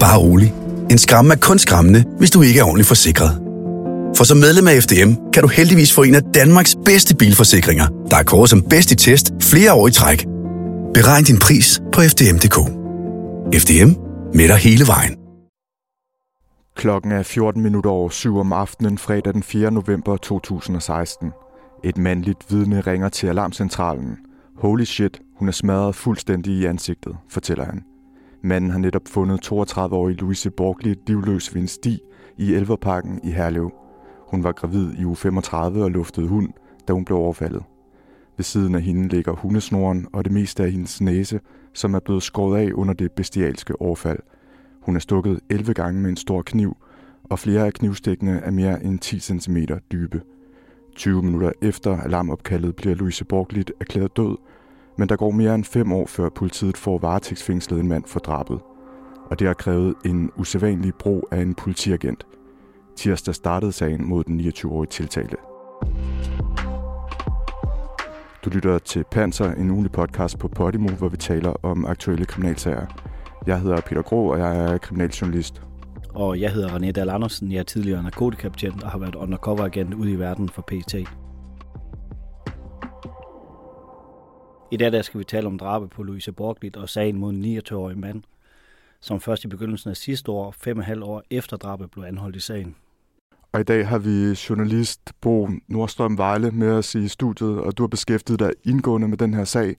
Bare rolig. En skræmme er kun skræmmende, hvis du ikke er ordentligt forsikret. For som medlem af FDM kan du heldigvis få en af Danmarks bedste bilforsikringer, der er kåret som bedst i test flere år i træk. Beregn din pris på FDM.dk. FDM med dig hele vejen. Klokken er 14 minutter over 7 om aftenen fredag den 4. november 2016. Et mandligt vidne ringer til alarmcentralen. Holy shit, hun er smadret fuldstændig i ansigtet, fortæller han. Manden har netop fundet 32-årige Louise Borgli livløs ved en sti i Elverparken i Herlev. Hun var gravid i uge 35 og luftede hund, da hun blev overfaldet. Ved siden af hende ligger hundesnoren og det meste af hendes næse, som er blevet skåret af under det bestialske overfald. Hun er stukket 11 gange med en stor kniv, og flere af knivstikkene er mere end 10 cm dybe. 20 minutter efter alarmopkaldet bliver Louise Borglit erklæret død, men der går mere end fem år, før politiet får varetægtsfængslet en mand for drabet. Og det har krævet en usædvanlig brug af en politiagent. Tirsdag startede sagen mod den 29-årige tiltalte. Du lytter til Panser, en ugenlig podcast på Podimo, hvor vi taler om aktuelle kriminalsager. Jeg hedder Peter Grå, og jeg er kriminaljournalist. Og jeg hedder René Dahl Andersen. Jeg er tidligere narkotikabetjent og har været undercover-agent ude i verden for PT. I dag der skal vi tale om drabet på Louise Borglit og sagen mod en 29-årig mand, som først i begyndelsen af sidste år, fem og halv år efter drabet, blev anholdt i sagen. Og i dag har vi journalist Bo Nordstrøm Vejle med os i studiet, og du har beskæftiget dig indgående med den her sag.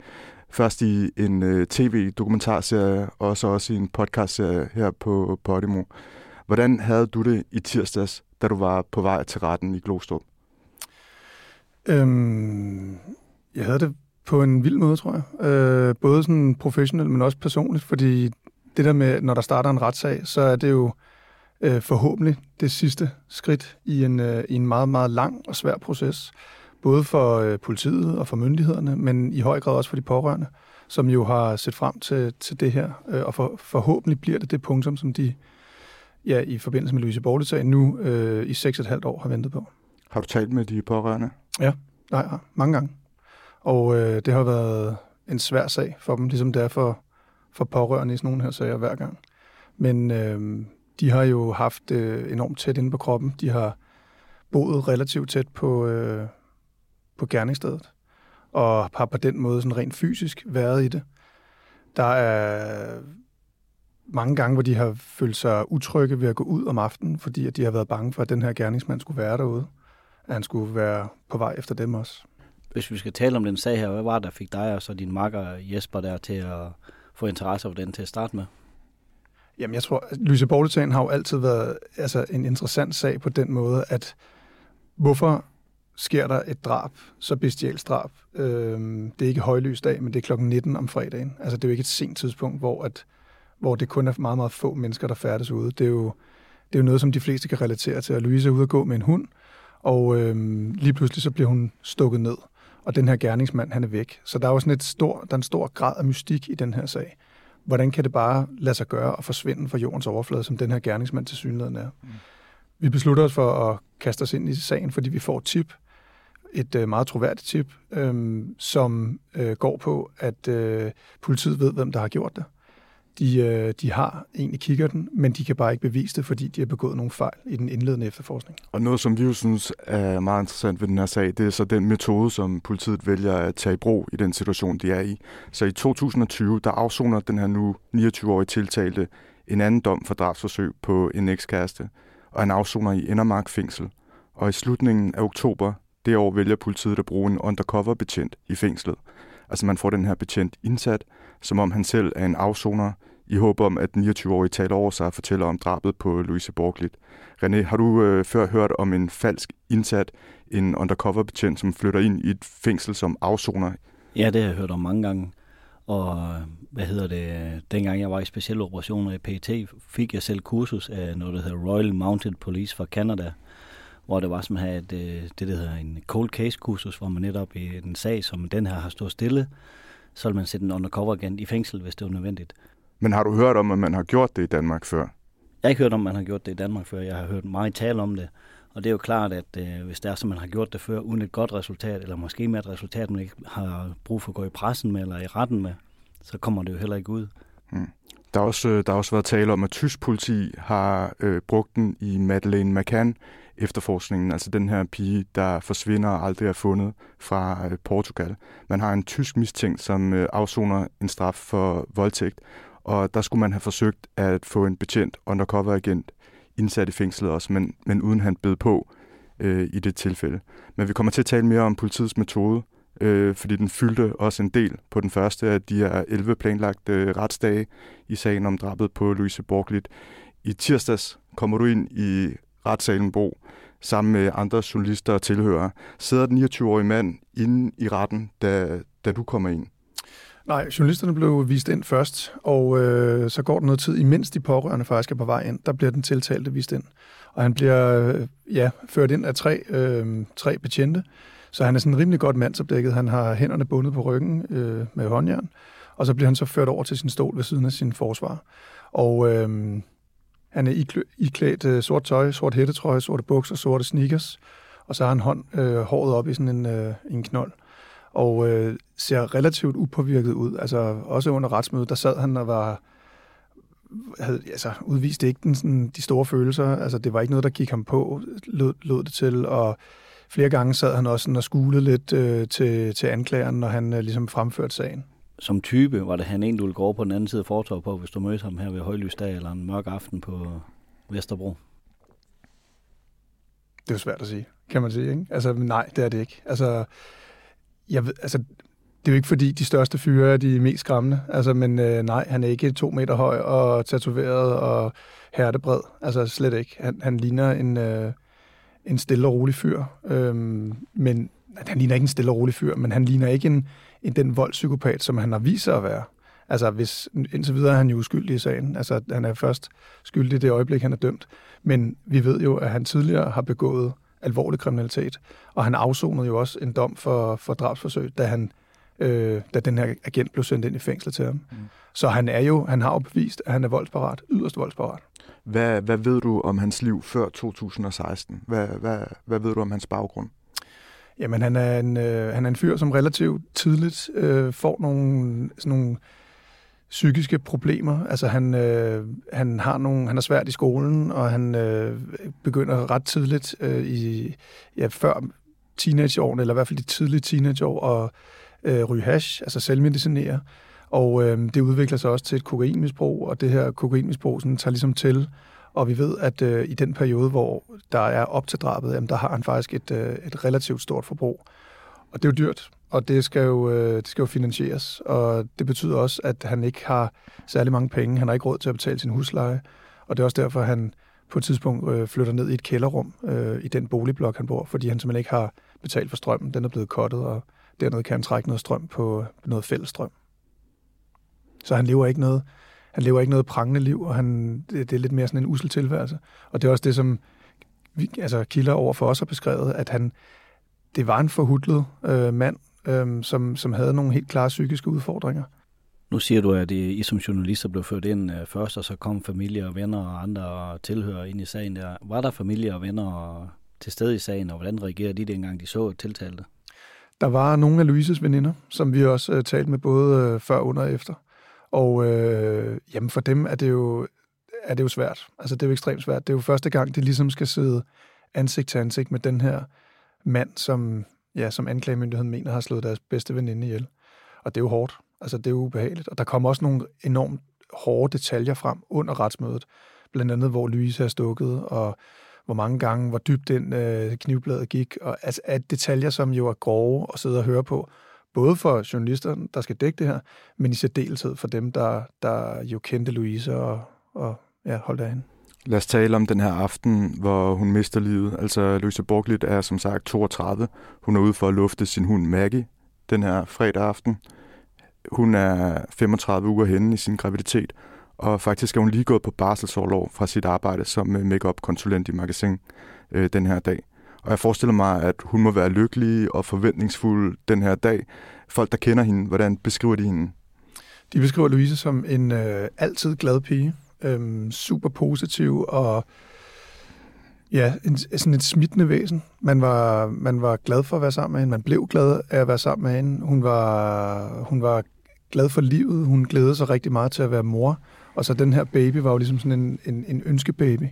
Først i en uh, tv-dokumentarserie, og så også i en podcastserie her på Podimo. Hvordan havde du det i tirsdags, da du var på vej til retten i Glostrup? Øhm, jeg havde det på en vild måde, tror jeg. Øh, både sådan professionelt, men også personligt, fordi det der med, når der starter en retssag, så er det jo øh, forhåbentlig det sidste skridt i en, øh, i en meget, meget lang og svær proces. Både for øh, politiet og for myndighederne, men i høj grad også for de pårørende, som jo har set frem til, til det her. Øh, og for, forhåbentlig bliver det det punktum, som de ja, i forbindelse med Louise borgli nu øh, i 6,5 år har ventet på. Har du talt med de pårørende? Ja, nej, mange gange. Og øh, det har været en svær sag for dem, ligesom det er for, for pårørende i sådan nogle her sager hver gang. Men øh, de har jo haft øh, enormt tæt inde på kroppen. De har boet relativt tæt på, øh, på gerningsstedet, og har på den måde sådan rent fysisk været i det. Der er mange gange, hvor de har følt sig utrygge ved at gå ud om aftenen, fordi at de har været bange for, at den her gerningsmand skulle være derude. At han skulle være på vej efter dem også. Hvis vi skal tale om den sag her, hvad var det, der fik dig og så din makker Jesper der til at få interesse for den til at starte med? Jamen, jeg tror, at Lyse Borletan har jo altid været altså, en interessant sag på den måde, at hvorfor sker der et drab, så bestialsk drab? Øhm, det er ikke højlys dag, men det er klokken 19 om fredagen. Altså, det er jo ikke et sent tidspunkt, hvor, at, hvor det kun er meget, meget få mennesker, der færdes ude. Det er jo, det er jo noget, som de fleste kan relatere til. At Louise er ude at gå med en hund, og øhm, lige pludselig så bliver hun stukket ned, og den her gerningsmand, han er væk. Så der er jo sådan et stor, der er en stor grad af mystik i den her sag hvordan kan det bare lade sig gøre og forsvinde fra jordens overflade, som den her gerningsmand til synligheden er. Mm. Vi beslutter os for at kaste os ind i sagen, fordi vi får et tip, et øh, meget troværdigt tip, øh, som øh, går på, at øh, politiet ved, hvem der har gjort det. De, øh, de har egentlig kigger den, men de kan bare ikke bevise det, fordi de har begået nogle fejl i den indledende efterforskning. Og noget, som vi jo synes er meget interessant ved den her sag, det er så den metode, som politiet vælger at tage i brug i den situation, de er i. Så i 2020, der afsoner den her nu 29-årige tiltalte en anden dom for drabsforsøg på en ekskæreste, og han afsoner i Indermark fængsel. Og i slutningen af oktober det år vælger politiet at bruge en undercover-betjent i fængslet. Altså man får den her betjent indsat, som om han selv er en afsoner, i håb om, at 29-årige taler over sig og fortæller om drabet på Louise Borglit. René, har du øh, før hørt om en falsk indsat, en undercover-betjent, som flytter ind i et fængsel som afsoner? Ja, det har jeg hørt om mange gange. Og øh, hvad hedder det, dengang jeg var i specielle operationer i PT, fik jeg selv kursus af noget, der hedder Royal Mounted Police fra Canada, hvor det var som at have et, øh, det, der hedder en cold case kursus, hvor man netop i en sag, som den her har stået stille, så vil man sætte en undercover agent i fængsel, hvis det var nødvendigt. Men har du hørt om, at man har gjort det i Danmark før? Jeg har ikke hørt om, at man har gjort det i Danmark før. Jeg har hørt meget tale om det. Og det er jo klart, at øh, hvis det er, som man har gjort det før, uden et godt resultat, eller måske med et resultat, man ikke har brug for at gå i pressen med, eller i retten med, så kommer det jo heller ikke ud. Hmm. Der har også, der har også været tale om, at tysk politi har øh, brugt den i Madeleine McCann efterforskningen, altså den her pige, der forsvinder og aldrig er fundet fra øh, Portugal. Man har en tysk mistænkt, som øh, afsoner en straf for voldtægt, og der skulle man have forsøgt at få en betjent undercover-agent indsat i fængslet også, men, men uden han bed på øh, i det tilfælde. Men vi kommer til at tale mere om politiets metode, øh, fordi den fyldte også en del på den første af de her 11 planlagte øh, retsdage i sagen om drabet på Louise Borglit. I tirsdags kommer du ind i retssalen Bro sammen med andre journalister og tilhørere. Sidder den 29-årige mand inde i retten, da, da du kommer ind? Nej, journalisterne blev vist ind først, og øh, så går der noget tid, imens de pårørende faktisk er på vej ind, der bliver den tiltalte vist ind. Og han bliver øh, ja, ført ind af tre, øh, tre betjente, så han er sådan rimelig godt mandsopdækket. Han har hænderne bundet på ryggen øh, med håndjern, og så bliver han så ført over til sin stol ved siden af sin forsvar. Og øh, han er iklædt øh, sort tøj, sort hættetrøje, sorte bukser, sorte sneakers, og så har han hånd, øh, håret op i sådan en, øh, en knold og øh, ser relativt upåvirket ud. Altså også under retsmødet, der sad han og var havde, altså, udviste ikke den, sådan, de store følelser. Altså, det var ikke noget, der gik ham på, lød, lød det til, og flere gange sad han også sådan og skulede lidt øh, til, til anklageren, når han øh, ligesom fremførte sagen. Som type, var det han en, du ville gå over på den anden side af fortorvet på, hvis du mødte ham her ved højlysdag eller en mørk aften på Vesterbro? Det er jo svært at sige, kan man sige. Ikke? Altså, nej, det er det ikke. Altså, jeg ved, altså, det er jo ikke fordi, de største fyre er de mest skræmmende. Altså, men øh, nej, han er ikke to meter høj og tatoveret og hertebred. Altså slet ikke. Han, han ligner en, øh, en stille og rolig fyr. Øhm, men han ligner ikke en stille og rolig fyr, men han ligner ikke en, en den voldspsykopat, som han har vist sig at være. Altså, hvis, indtil videre er han jo uskyldig i sagen. Altså, han er først skyldig i det øjeblik, han er dømt. Men vi ved jo, at han tidligere har begået alvorlig kriminalitet. Og han afsonede jo også en dom for, for drabsforsøg, da, han, øh, da den her agent blev sendt ind i fængsel til ham. Mm. Så han er jo, han har jo bevist, at han er voldsparat, yderst voldsparat. Hvad, hvad ved du om hans liv før 2016? Hvad, hvad, hvad ved du om hans baggrund? Jamen, han er en, øh, han er en fyr, som relativt tidligt øh, får nogle, sådan nogle psykiske problemer. Altså han, øh, han har nogle, han er svært i skolen, og han øh, begynder ret tidligt øh, i ja, før teenageårene, eller i hvert fald de tidlige teenageår, at øh, ryge hash, altså selvmedicinere. Og øh, det udvikler sig også til et kokainmisbrug, og det her kokainmisbrug sådan, tager ligesom til. Og vi ved, at øh, i den periode, hvor der er op til drabet, jamen, der har han faktisk et, øh, et relativt stort forbrug. Og det er jo dyrt og det skal, jo, øh, det skal jo finansieres, og det betyder også, at han ikke har særlig mange penge. Han har ikke råd til at betale sin husleje, og det er også derfor, han på et tidspunkt øh, flytter ned i et kælderrum øh, i den boligblok, han bor, fordi han simpelthen ikke har betalt for strømmen. Den er blevet kottet, og dernede kan han trække noget strøm på noget fælles strøm. Så han lever ikke noget, han lever ikke noget prangende liv, og han, det, det er lidt mere sådan en usel tilværelse. Og det er også det, som vi, altså kilder over for os har beskrevet, at han, det var en forhudlet øh, mand, øhm, som, som havde nogle helt klare psykiske udfordringer. Nu siger du, at I som journalister blev ført ind øh, først, og så kom familie og venner og andre tilhører ind i sagen. Der. Var der familie og venner til stede i sagen, og hvordan reagerede de dengang, de så tiltalte? Der var nogle af Louises veninder, som vi også uh, talte med både uh, før, under og efter. Og uh, jamen for dem er det, jo, er det jo svært. Altså det er jo ekstremt svært. Det er jo første gang, de ligesom skal sidde ansigt til ansigt med den her mand, som ja, som anklagemyndigheden mener har slået deres bedste veninde ihjel. Og det er jo hårdt. Altså, det er jo ubehageligt. Og der kommer også nogle enormt hårde detaljer frem under retsmødet. Blandt andet, hvor Louise er stukket, og hvor mange gange, hvor dybt den øh, knivbladet gik. Og altså, at detaljer, som jo er grove at sidde og høre på. Både for journalisterne, der skal dække det her, men i særdeleshed for dem, der, der jo kendte Louise og, og ja, holdt af hende. Lad os tale om den her aften, hvor hun mister livet. Altså, Louise Borglit er som sagt 32. Hun er ude for at lufte sin hund Maggie den her fredag aften. Hun er 35 uger henne i sin graviditet, og faktisk er hun lige gået på barselsårlov fra sit arbejde som øh, makeup konsulent i magasin øh, den her dag. Og jeg forestiller mig, at hun må være lykkelig og forventningsfuld den her dag. Folk, der kender hende, hvordan beskriver de hende? De beskriver Louise som en øh, altid glad pige, øhm, super positiv og ja, en, sådan et smittende væsen. Man var, man var glad for at være sammen med hende. Man blev glad af at være sammen med hende. Hun var, hun var glad for livet. Hun glædede sig rigtig meget til at være mor. Og så den her baby var jo ligesom sådan en, en, en ønskebaby.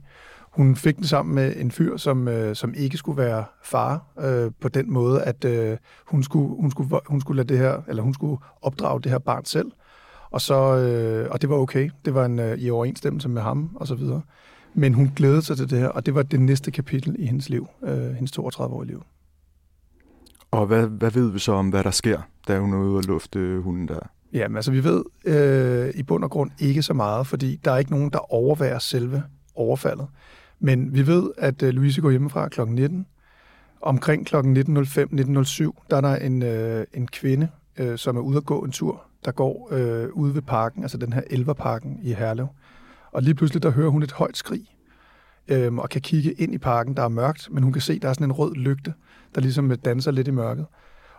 Hun fik den sammen med en fyr, som, øh, som ikke skulle være far øh, på den måde, at øh, hun, skulle, hun, skulle, hun skulle lade det her, eller hun skulle opdrage det her barn selv. Og, så, øh, og det var okay. Det var en, øh, i overensstemmelse med ham, og så videre. Men hun glædede sig til det her, og det var det næste kapitel i hendes liv, øh, hendes 32-årige liv. Og hvad, hvad ved vi så om, hvad der sker, da hun er ude og lufte hunden der? Jamen altså, vi ved øh, i bund og grund ikke så meget, fordi der er ikke nogen, der overværer selve overfaldet. Men vi ved, at øh, Louise går hjemmefra kl. 19. Omkring kl. 19.05-19.07, der er der en, øh, en kvinde, øh, som er ude at gå en tur, der går øh, ude ved parken, altså den her Elverparken i Herlev. Og lige pludselig, der hører hun et højt skrig, øh, og kan kigge ind i parken, der er mørkt, men hun kan se, der er sådan en rød lygte, der ligesom øh, danser lidt i mørket.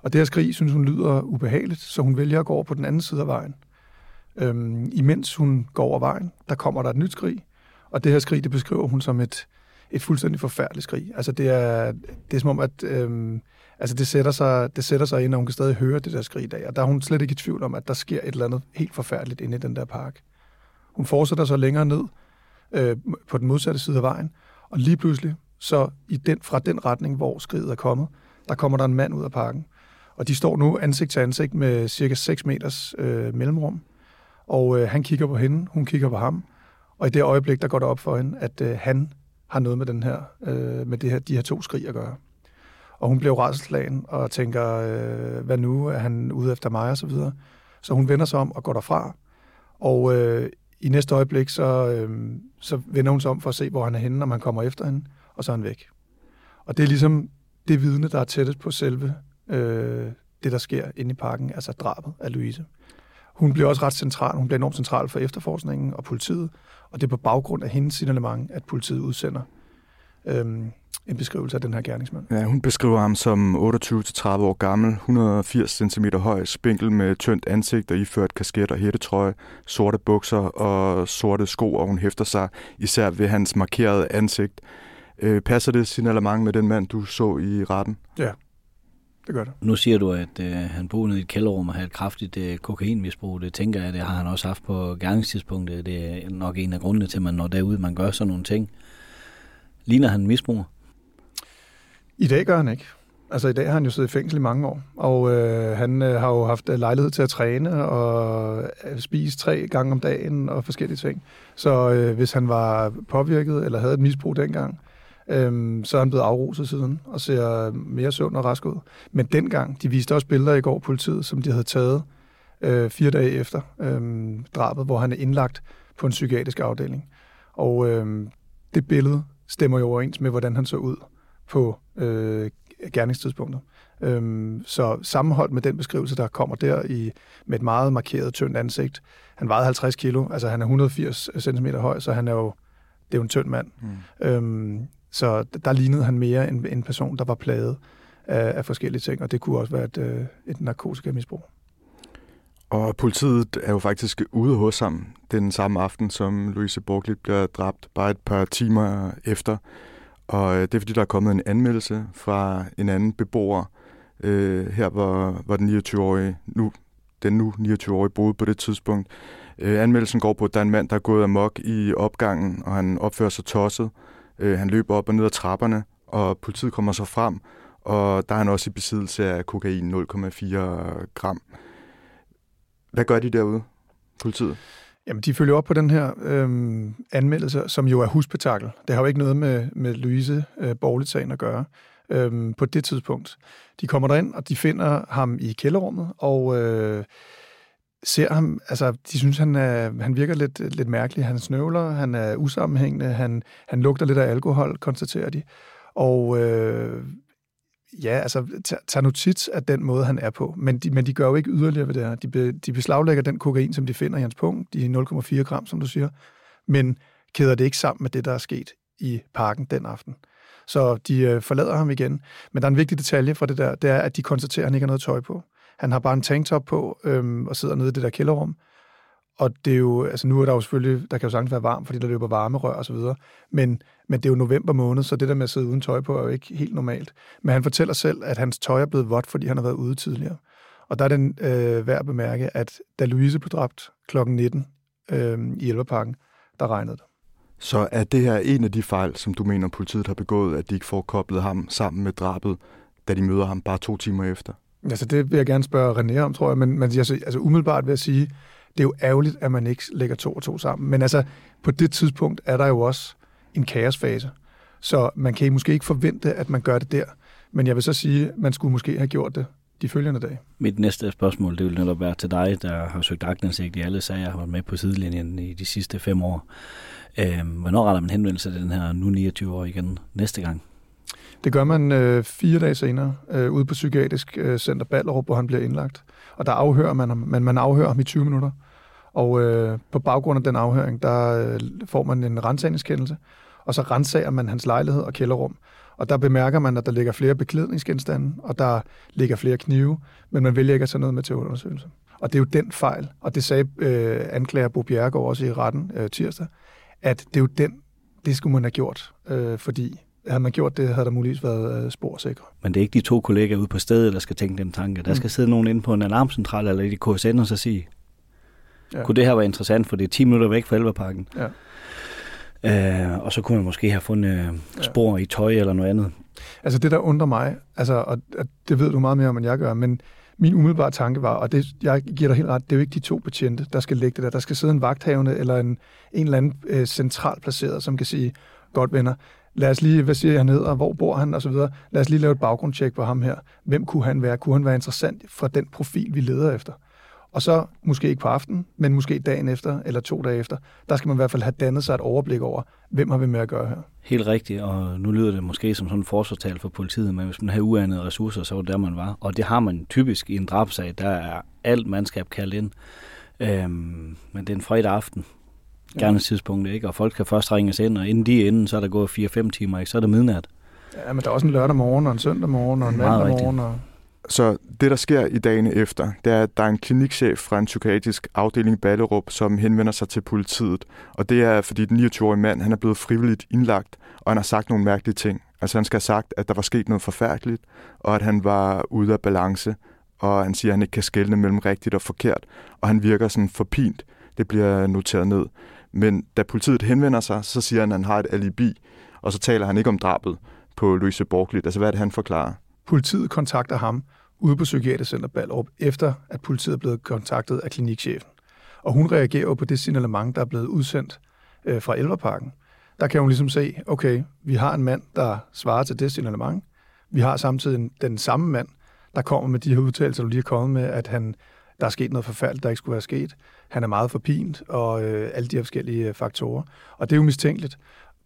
Og det her skrig, synes hun lyder ubehageligt, så hun vælger at gå over på den anden side af vejen. Øhm, imens hun går over vejen, der kommer der et nyt skrig, og det her skrig, det beskriver hun som et, et fuldstændig forfærdeligt skrig. Altså det er, det er som om, at øhm, altså det, sætter sig, det sætter sig ind, og hun kan stadig høre det der skrig i dag. Og der er hun slet ikke i tvivl om, at der sker et eller andet helt forfærdeligt inde i den der park. Hun fortsætter så længere ned øh, på den modsatte side af vejen, og lige pludselig, så i den, fra den retning, hvor skriget er kommet, der kommer der en mand ud af parken. Og de står nu ansigt til ansigt med cirka 6 meters øh, mellemrum. Og øh, han kigger på hende, hun kigger på ham. Og i det øjeblik, der går det op for hende, at øh, han har noget med, den her, øh, med det her, de her to skrig at gøre. Og hun bliver rædselslagen og tænker, øh, hvad nu, er han ude efter mig og så videre. Så hun vender sig om og går derfra. Og øh, i næste øjeblik, så, øh, så vender hun sig om for at se, hvor han er henne, når man kommer efter hende, og så er han væk. Og det er ligesom det vidne, der er tættest på selve øh, det, der sker inde i parken, altså drabet af Louise. Hun bliver også ret central. Hun bliver enormt central for efterforskningen og politiet, og det er på baggrund af hendes signalement, at politiet udsender øhm, en beskrivelse af den her gerningsmand. Ja, hun beskriver ham som 28-30 år gammel, 180 cm høj, spinkel med tyndt ansigt og iført kasket og hættetrøje, sorte bukser og sorte sko, og hun hæfter sig især ved hans markerede ansigt. Øh, passer det signalement med den mand, du så i retten? Ja, det gør det. Nu siger du, at øh, han boede i et kælderrum og havde et kraftigt øh, kokainmisbrug. Det tænker jeg, det har han også haft på gerningstidspunktet. Det er nok en af grundene til, at man når derud, man gør sådan nogle ting. Ligner han misbruger? I dag gør han ikke. Altså i dag har han jo siddet i fængsel i mange år, og øh, han øh, har jo haft øh, lejlighed til at træne og øh, spise tre gange om dagen og forskellige ting. Så øh, hvis han var påvirket eller havde et misbrug dengang, øh, så er han blevet afruset siden og ser mere sund og rask ud. Men dengang, de viste også billeder i går, politiet, som de havde taget øh, fire dage efter øh, drabet, hvor han er indlagt på en psykiatrisk afdeling. Og øh, det billede stemmer jo overens med, hvordan han så ud på øh, gerningstidspunktet. Øhm, så sammenholdt med den beskrivelse, der kommer der i, med et meget markeret, tyndt ansigt. Han vejede 50 kilo, altså han er 180 cm høj, så han er jo, det er jo en tynd mand. Mm. Øhm, så der lignede han mere en, en person, der var plaget af, af forskellige ting, og det kunne også være et, øh, et narkotikamisbrug. Og politiet er jo faktisk ude hos ham den samme aften, som Louise Borglit bliver dræbt, bare et par timer efter. Og øh, det er fordi, der er kommet en anmeldelse fra en anden beboer, øh, her hvor, hvor den 29-årige, nu, den nu 29-årige boede på det tidspunkt. Øh, anmeldelsen går på, at der er en mand, der er gået amok i opgangen, og han opfører sig tosset. Øh, han løber op og ned ad trapperne, og politiet kommer så frem, og der er han også i besiddelse af kokain 0,4 gram. Hvad gør de derude, politiet? Jamen, de følger op på den her øhm, anmeldelse, som jo er huspetakkel. Det har jo ikke noget med, med Louise øh, Borligt-sagen at gøre øhm, på det tidspunkt. De kommer derind, og de finder ham i kælderrummet, og øh, ser ham, altså de synes, han, er, han virker lidt, lidt mærkelig. Han snøvler, han er usammenhængende, han, han lugter lidt af alkohol, konstaterer de. Og øh, ja, altså tag notits af den måde, han er på. Men de, men de gør jo ikke yderligere ved det her. De, be, de beslaglægger den kokain, som de finder i hans punkt, de 0,4 gram, som du siger, men kæder det ikke sammen med det, der er sket i parken den aften. Så de øh, forlader ham igen. Men der er en vigtig detalje fra det der, det er, at de konstaterer, at han ikke har noget tøj på. Han har bare en tanktop på øhm, og sidder nede i det der kælderrum. Og det er jo, altså nu er der jo selvfølgelig, der kan jo sagtens være varmt, fordi der løber varmerør og så videre. Men, men det er jo november måned, så det der med at sidde uden tøj på er jo ikke helt normalt. Men han fortæller selv, at hans tøj er blevet vådt, fordi han har været ude tidligere. Og der er den øh, værd at bemærke, at da Louise blev dræbt kl. 19 øh, i Elverparken, der regnede det. Så er det her en af de fejl, som du mener, politiet har begået, at de ikke får koblet ham sammen med drabet, da de møder ham bare to timer efter? Altså det vil jeg gerne spørge René om, tror jeg, men, men altså, altså umiddelbart vil jeg sige, det er jo ærgerligt, at man ikke lægger to og to sammen. Men altså, på det tidspunkt er der jo også en kaosfase. Så man kan måske ikke forvente, at man gør det der. Men jeg vil så sige, at man skulle måske have gjort det de følgende dage. Mit næste spørgsmål, det vil netop være til dig, der har søgt agtindsigt i alle sager, har været med på sidelinjen i de sidste fem år. Øh, hvornår retter man henvendelse til den her nu 29 år igen næste gang? Det gør man øh, fire dage senere øh, ude på Psykiatrisk øh, Center Ballerup, hvor han bliver indlagt. Og der afhører man ham, men man afhører ham i 20 minutter. Og øh, på baggrund af den afhøring, der øh, får man en rensagningskendelse, og så rensager man hans lejlighed og kælderrum. Og der bemærker man, at der ligger flere beklædningsgenstande, og der ligger flere knive, men man vælger ikke at tage noget med til undersøgelse. Og det er jo den fejl, og det sagde øh, anklager Bo Bjergård også i retten øh, tirsdag, at det er jo den, det skulle man have gjort, øh, fordi havde man gjort det, havde der muligvis været øh, sporsikre. Men det er ikke de to kollegaer ude på stedet, der skal tænke den tanke. Der skal mm. sidde nogen inde på en alarmcentral eller i KSN og så sige, ja. kunne det her være interessant, for det er 10 minutter væk fra Elverparken. Ja. Øh, og så kunne man måske have fundet øh, spor ja. i tøj eller noget andet. Altså det, der undrer mig, altså, og, og det ved du meget mere om, end jeg gør, men min umiddelbare tanke var, og det, jeg giver dig helt ret, det er jo ikke de to betjente, der skal lægge det der. Der skal sidde en vagthavende eller en, en eller anden øh, central placeret, som kan sige, godt venner, lad os lige, hvad siger ned, og hvor bor han, og så videre. Lad os lige lave et baggrundstjek på ham her. Hvem kunne han være? Kunne han være interessant fra den profil, vi leder efter? Og så måske ikke på aftenen, men måske dagen efter eller to dage efter, der skal man i hvert fald have dannet sig et overblik over, hvem har vi med at gøre her. Helt rigtigt, og nu lyder det måske som sådan en forsvarstal for politiet, men hvis man har uanede ressourcer, så var det der, man var. Og det har man typisk i en drabsag, der er alt mandskab kaldt ind. Øhm, men det er en fredag aften, gerne tidspunkt, ikke? Og folk kan først ringes ind, og inden de er inde, så er der gået 4-5 timer, ikke? Så er det midnat. Ja, men der er også en lørdag morgen, og en søndag morgen, og en mandag morgen, og så det, der sker i dagene efter, det er, at der er en klinikchef fra en psykiatrisk afdeling i Ballerup, som henvender sig til politiet. Og det er, fordi den 29-årige mand han er blevet frivilligt indlagt, og han har sagt nogle mærkelige ting. Altså han skal have sagt, at der var sket noget forfærdeligt, og at han var ude af balance, og han siger, at han ikke kan skelne mellem rigtigt og forkert, og han virker sådan forpint. Det bliver noteret ned. Men da politiet henvender sig, så siger han, at han har et alibi, og så taler han ikke om drabet på Louise Borglit. Altså hvad er det, han forklarer? Politiet kontakter ham ude på Psykiatrisk Center Ballerup, efter at politiet er blevet kontaktet af klinikchefen. Og hun reagerer jo på det signalement, der er blevet udsendt øh, fra Elverparken. Der kan hun ligesom se, okay, vi har en mand, der svarer til det signalement. Vi har samtidig den samme mand, der kommer med de her udtalelser, du lige er kommet med, at han, der er sket noget forfærdeligt, der ikke skulle være sket. Han er meget forpint, og øh, alle de her forskellige øh, faktorer. Og det er jo mistænkeligt.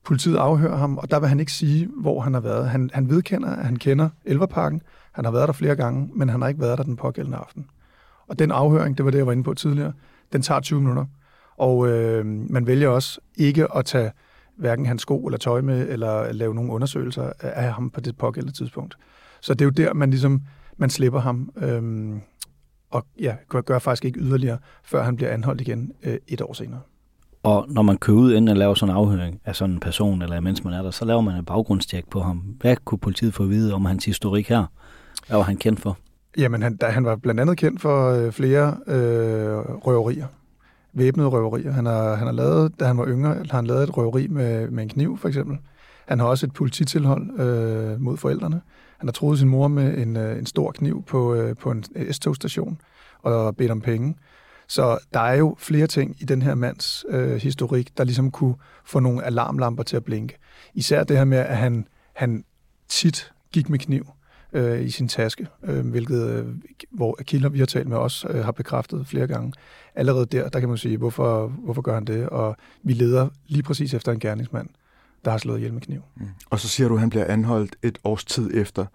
Politiet afhører ham, og der vil han ikke sige, hvor han har været. Han, han vedkender, at han kender Elverparken. Han har været der flere gange, men han har ikke været der den pågældende aften. Og den afhøring, det var det, jeg var inde på tidligere, den tager 20 minutter. Og øh, man vælger også ikke at tage hverken hans sko eller tøj med, eller lave nogle undersøgelser af ham på det pågældende tidspunkt. Så det er jo der, man ligesom man slipper ham, øh, og ja, gør, faktisk ikke yderligere, før han bliver anholdt igen øh, et år senere. Og når man kører ud, inden at lave sådan en afhøring af sådan en person, eller mens man er der, så laver man et baggrundstjek på ham. Hvad kunne politiet få at vide om hans historik her? Hvad var han kendt for? Jamen, han, han var blandt andet kendt for øh, flere øh, røverier. Væbnede røverier. Han har, han har lavet, da han var yngre, har han lavet et røveri med, med en kniv, for eksempel. Han har også et polititilhold øh, mod forældrene. Han har troet sin mor med en, øh, en stor kniv på, øh, på en S-togstation og bedt om penge. Så der er jo flere ting i den her mands øh, historik, der ligesom kunne få nogle alarmlamper til at blinke. Især det her med, at han, han tit gik med kniv øh, i sin taske, øh, hvilket øh, hvor kilder, vi har talt med os, øh, har bekræftet flere gange. Allerede der, der kan man sige, hvorfor, hvorfor gør han det? Og vi leder lige præcis efter en gerningsmand, der har slået ihjel med kniv. Mm. Og så siger du, at han bliver anholdt et års tid efter.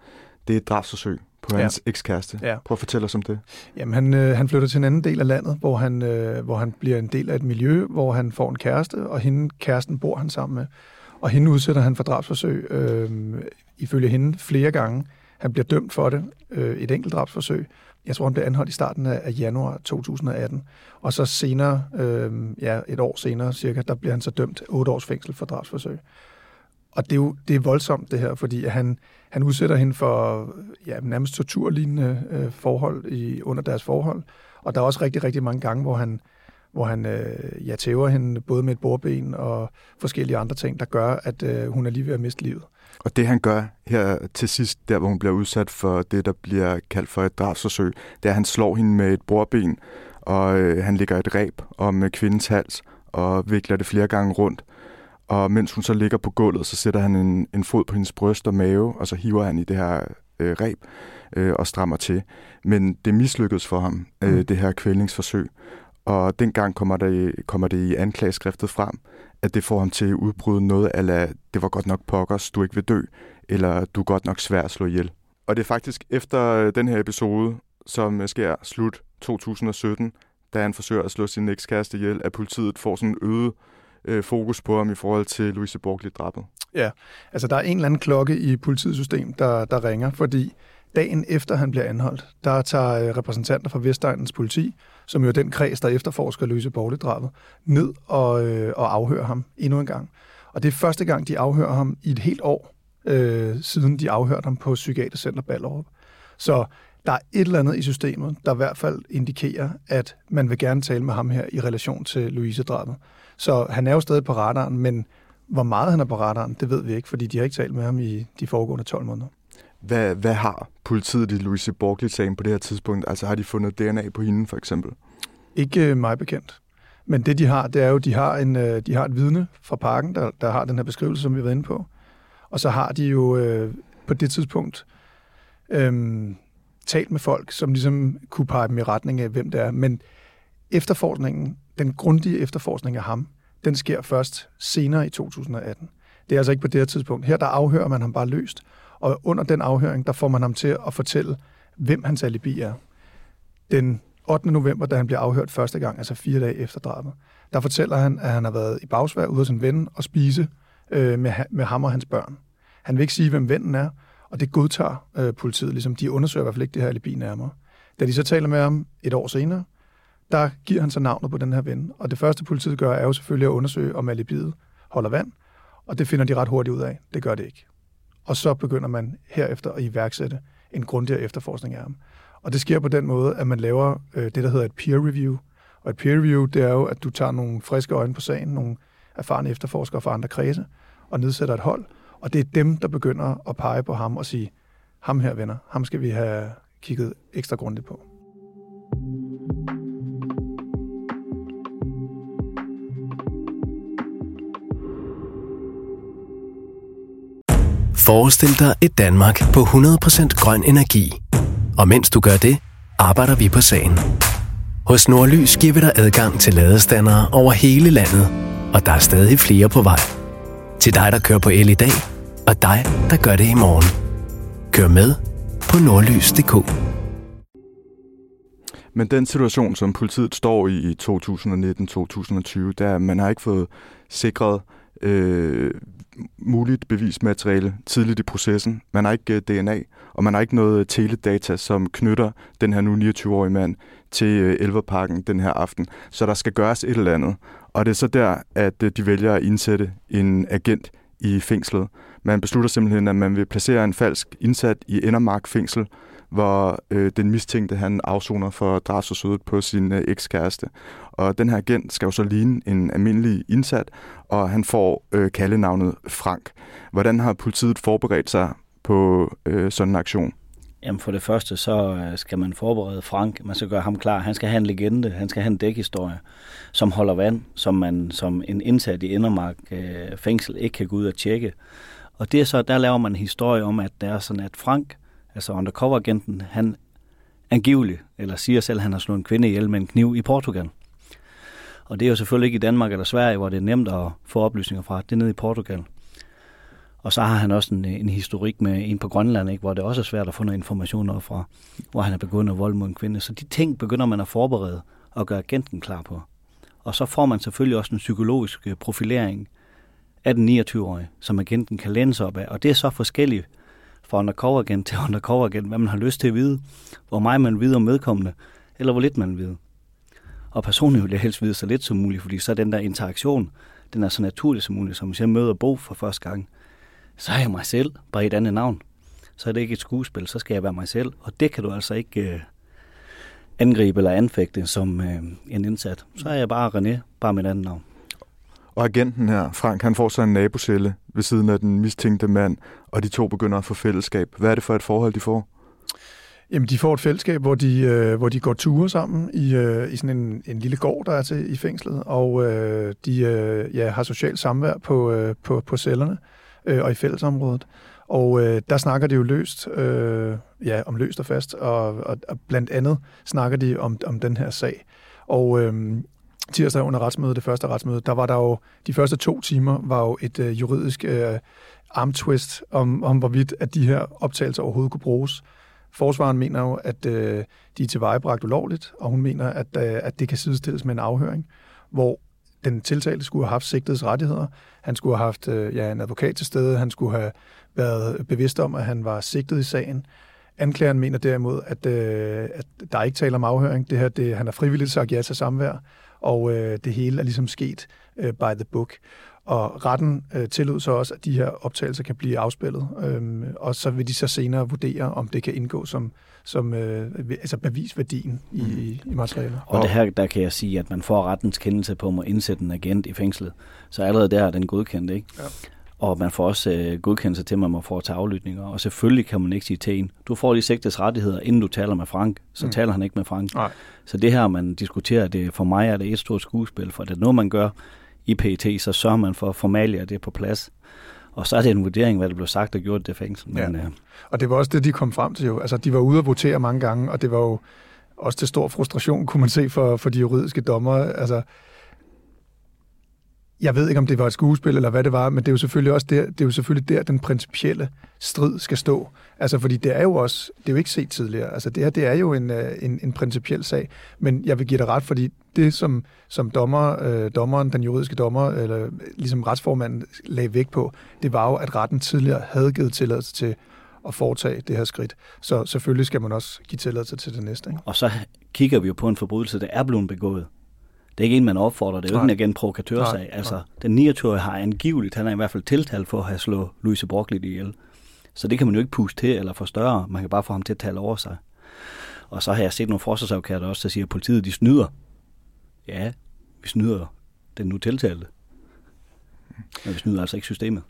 Det er et drabsforsøg på ja. hans ekskæreste. Ja. Prøv at fortælle os om det. Jamen, han, øh, han flytter til en anden del af landet, hvor han, øh, hvor han bliver en del af et miljø, hvor han får en kæreste, og hende, kæresten bor han sammen med. Og hende udsætter han for drabsforsøg, øh, ifølge hende flere gange. Han bliver dømt for det, øh, et enkelt drabsforsøg. Jeg tror, han blev anholdt i starten af januar 2018. Og så senere, øh, ja, et år senere cirka, der bliver han så dømt otte års fængsel for drabsforsøg. Og det er jo det er voldsomt, det her, fordi han, han udsætter hende for ja, nærmest torturlignende øh, forhold i, under deres forhold. Og der er også rigtig, rigtig mange gange, hvor han, hvor han øh, ja, tæver hende både med et bordben og forskellige andre ting, der gør, at øh, hun er lige ved at miste livet. Og det han gør her til sidst, der hvor hun bliver udsat for det, der bliver kaldt for et drabsforsøg, det er, at han slår hende med et bordben, og øh, han lægger et reb om øh, kvindens hals og vikler det flere gange rundt. Og mens hun så ligger på gulvet, så sætter han en, en fod på hendes bryst og mave, og så hiver han i det her øh, reb øh, og strammer til. Men det mislykkedes for ham, øh, mm. det her kvælningsforsøg. Og dengang kommer det, kommer det i anklageskriftet frem, at det får ham til at udbryde noget af, det var godt nok pokkers, du ikke vil dø, eller du er godt nok svær at slå ihjel. Og det er faktisk efter øh, den her episode, som sker slut 2017, da han forsøger at slå sin ekskæreste ihjel, at politiet får sådan en øget øh, fokus på ham i forhold til Louise Borgli-drabet. Ja, altså der er en eller anden klokke i politiets system, der, der ringer, fordi dagen efter han bliver anholdt, der tager øh, repræsentanter fra Vestegnens politi, som jo er den kreds, der efterforsker Louise Borgli-drabet, ned og, øh, og afhører ham endnu en gang. Og det er første gang, de afhører ham i et helt år, øh, siden de afhørte ham på Psykiatercenter Ballerup. Så der er et eller andet i systemet, der i hvert fald indikerer, at man vil gerne tale med ham her i relation til Louise-drabet. Så han er jo stadig på radaren, men hvor meget han er på radaren, det ved vi ikke, fordi de har ikke talt med ham i de foregående 12 måneder. Hvad, hvad har politiet i Louise Borgli-sagen på det her tidspunkt? Altså har de fundet DNA på hende for eksempel? Ikke øh, mig bekendt. Men det de har, det er jo, de har, en, øh, de har et vidne fra parken, der, der har den her beskrivelse, som vi været inde på. Og så har de jo øh, på det tidspunkt øh, talt med folk, som ligesom kunne pege dem i retning af, hvem det er. Men efterforskningen, den grundige efterforskning af ham, den sker først senere i 2018. Det er altså ikke på det her tidspunkt. Her der afhører man ham bare løst, og under den afhøring, der får man ham til at fortælle, hvem hans alibi er. Den 8. november, da han bliver afhørt første gang, altså fire dage efter drabet, der fortæller han, at han har været i bagsvær ude hos en ven og spise øh, med, med ham og hans børn. Han vil ikke sige, hvem vennen er, og det godtager øh, politiet. Ligesom de undersøger i hvert fald ikke det her alibi nærmere. Da de så taler med ham et år senere, der giver han så navnet på den her ven. Og det første politiet gør, er jo selvfølgelig at undersøge, om alibiet holder vand. Og det finder de ret hurtigt ud af. Det gør det ikke. Og så begynder man herefter at iværksætte en grundigere efterforskning af ham. Og det sker på den måde, at man laver øh, det, der hedder et peer review. Og et peer review, det er jo, at du tager nogle friske øjne på sagen, nogle erfarne efterforskere fra andre kredse, og nedsætter et hold. Og det er dem, der begynder at pege på ham og sige, ham her venner, ham skal vi have kigget ekstra grundigt på. Forestil dig et Danmark på 100% grøn energi. Og mens du gør det, arbejder vi på sagen. Hos Nordlys giver vi dig adgang til ladestandere over hele landet, og der er stadig flere på vej. Til dig, der kører på el i dag, og dig, der gør det i morgen. Kør med på nordlys.dk. Men den situation, som politiet står i i 2019-2020, der er, at man har ikke fået sikret øh, muligt bevismateriale tidligt i processen. Man har ikke øh, DNA, og man har ikke noget øh, teledata, som knytter den her nu 29-årige mand til øh, Elverparken den her aften. Så der skal gøres et eller andet. Og det er så der, at de vælger at indsætte en agent i fængslet. Man beslutter simpelthen, at man vil placere en falsk indsat i Endermark fængsel, hvor øh, den mistænkte han afsoner for drabsforsøget på sin øh, ekskæreste. Og den her agent skal jo så ligne en almindelig indsat, og han får øh, kaldenavnet Frank. Hvordan har politiet forberedt sig på øh, sådan en aktion? Jamen for det første, så øh, skal man forberede Frank. Man skal gøre ham klar. Han skal have en legende. Han skal have en dækhistorie, som holder vand, som man som en indsat i Indermark øh, fængsel ikke kan gå ud og tjekke. Og det er så, der laver man en historie om, at det er sådan, at Frank, altså undercover-agenten, han angiveligt, eller siger selv, at han har slået en kvinde ihjel med en kniv i Portugal. Og det er jo selvfølgelig ikke i Danmark eller Sverige, hvor det er nemt at få oplysninger fra. Det er nede i Portugal. Og så har han også en, en historik med en på Grønland, ikke, hvor det også er svært at få noget information op fra, hvor han er begået noget vold mod en kvinde. Så de ting begynder man at forberede og gøre agenten klar på. Og så får man selvfølgelig også en psykologisk øh, profilering af den 29-årige, som agenten kan læne sig op af. Og det er så forskelligt fra undercover igen til undercover igen, hvad man har lyst til at vide, hvor meget man ved om medkommende, eller hvor lidt man ved. Og personligt vil jeg helst vide så lidt som muligt, fordi så er den der interaktion, den er så naturlig som muligt. Som hvis jeg møder Bo for første gang, så er jeg mig selv, bare et andet navn. Så er det ikke et skuespil, så skal jeg være mig selv. Og det kan du altså ikke øh, angribe eller anfægte som øh, en indsat. Så er jeg bare René, bare mit andet navn. Og agenten her, Frank, han får sig en nabocelle ved siden af den mistænkte mand, og de to begynder at få fællesskab. Hvad er det for et forhold, de får? Jamen, de får et fællesskab, hvor de, øh, hvor de går ture sammen i, øh, i sådan en, en lille gård, der er til i fængslet, og øh, de øh, ja, har socialt samvær på, øh, på, på cellerne øh, og i fællesområdet. Og øh, der snakker de jo løst, øh, ja, om løst og fast, og, og, og blandt andet snakker de om, om den her sag. Og øh, tirsdag under retsmødet, det første retsmøde, der var der jo, de første to timer var jo et øh, juridisk øh, armtwist om, om, hvorvidt at de her optagelser overhovedet kunne bruges. Forsvaren mener jo, at øh, de er tilvejebragt ulovligt, og hun mener, at, øh, at det kan sidestilles med en afhøring, hvor den tiltalte skulle have haft sigtets rettigheder. Han skulle have haft øh, ja, en advokat til stede. Han skulle have været bevidst om, at han var sigtet i sagen. Anklageren mener derimod, at, øh, at der ikke taler om afhøring. Det her, det, han har frivilligt sagt ja til samvær, og øh, det hele er ligesom sket øh, by the book. Og retten øh, tillod så også, at de her optagelser kan blive afspillet, øhm, og så vil de så senere vurdere, om det kan indgå som, som øh, altså bevisværdien i, mm. i, i materialet. Og det her, der kan jeg sige, at man får rettens kendelse på at indsætte en agent i fængslet. Så allerede der er den godkendt, ikke? Ja. Og man får også øh, godkendelse til, at man må foretage aflytninger. Og selvfølgelig kan man ikke sige til en, du får de sigtes rettigheder, inden du taler med Frank. Så mm. taler han ikke med Frank. Nej. Så det her, man diskuterer, det, for mig er det et stort skuespil, for det er noget, man gør i PET, så sørger man for formalia det på plads. Og så er det en vurdering, hvad der blev sagt og gjort i det fængsel. Men, ja. øh, og det var også det, de kom frem til jo. Altså, de var ude at votere mange gange, og det var jo også til stor frustration, kunne man se for, for de juridiske dommer. Altså, jeg ved ikke, om det var et skuespil eller hvad det var, men det er jo selvfølgelig også der, det er jo selvfølgelig der, den principielle strid skal stå. Altså, fordi det er jo også, det er jo ikke set tidligere. Altså, det her, det er jo en, øh, en, en principiel sag, men jeg vil give dig ret, fordi det, som, som dommer, øh, dommeren, den juridiske dommer, eller øh, ligesom retsformanden lagde vægt på, det var jo, at retten tidligere havde givet tilladelse til at foretage det her skridt. Så selvfølgelig skal man også give tilladelse til det næste. Ikke? Og så kigger vi jo på en forbrydelse, der er blevet begået. Det er ikke en, man opfordrer. Det er jo ikke en provokatørsag. Altså, nej. den 29 har angiveligt, han er i hvert fald tiltalt for at have slået Louise Brock lidt ihjel. Så det kan man jo ikke puste til eller forstørre. Man kan bare få ham til at tale over sig. Og så har jeg set nogle forsvarsadvokater også, der siger, at politiet de snyder. Ja, vi snyder den nu tiltalte. Men vi snyder altså ikke systemet.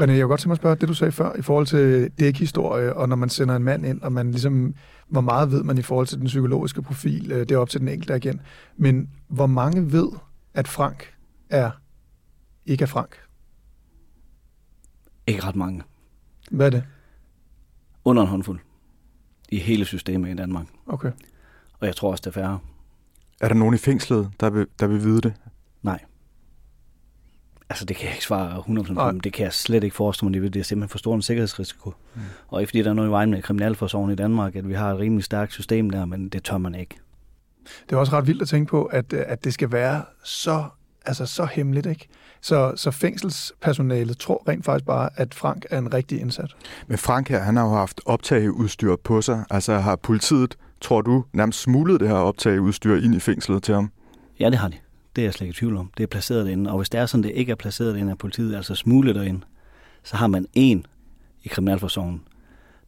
René, jeg vil godt tænke mig at spørge det, du sagde før, i forhold til dækhistorie, og når man sender en mand ind, og man ligesom, hvor meget ved man i forhold til den psykologiske profil, øh, det er op til den enkelte igen. Men hvor mange ved, at Frank er ikke er Frank? Ikke ret mange. Hvad er det? Under en håndfuld. I hele systemet i Danmark. Okay. Og jeg tror også, det er færre. Er der nogen i fængslet, der vil, der vil vide det? Nej. Altså, det kan jeg ikke svare 100% om. Det kan jeg slet ikke forestille mig. Det er simpelthen for stor en sikkerhedsrisiko. Mm. Og ikke fordi der er noget i vejen med kriminalforsorgen i Danmark, at vi har et rimelig stærkt system der, men det tør man ikke. Det er også ret vildt at tænke på, at, at det skal være så, altså så hemmeligt, ikke? Så, så fængselspersonalet tror rent faktisk bare, at Frank er en rigtig indsat. Men Frank her, han har jo haft optageudstyr på sig. Altså har politiet, tror du, nærmest smuglet det her optageudstyr ind i fængslet til ham? Ja, det har de. Det er jeg slet ikke i tvivl om. Det er placeret derinde. Og hvis det er sådan, det ikke er placeret derinde af politiet, altså smuglet derinde, så har man en i Kriminalforsorgen,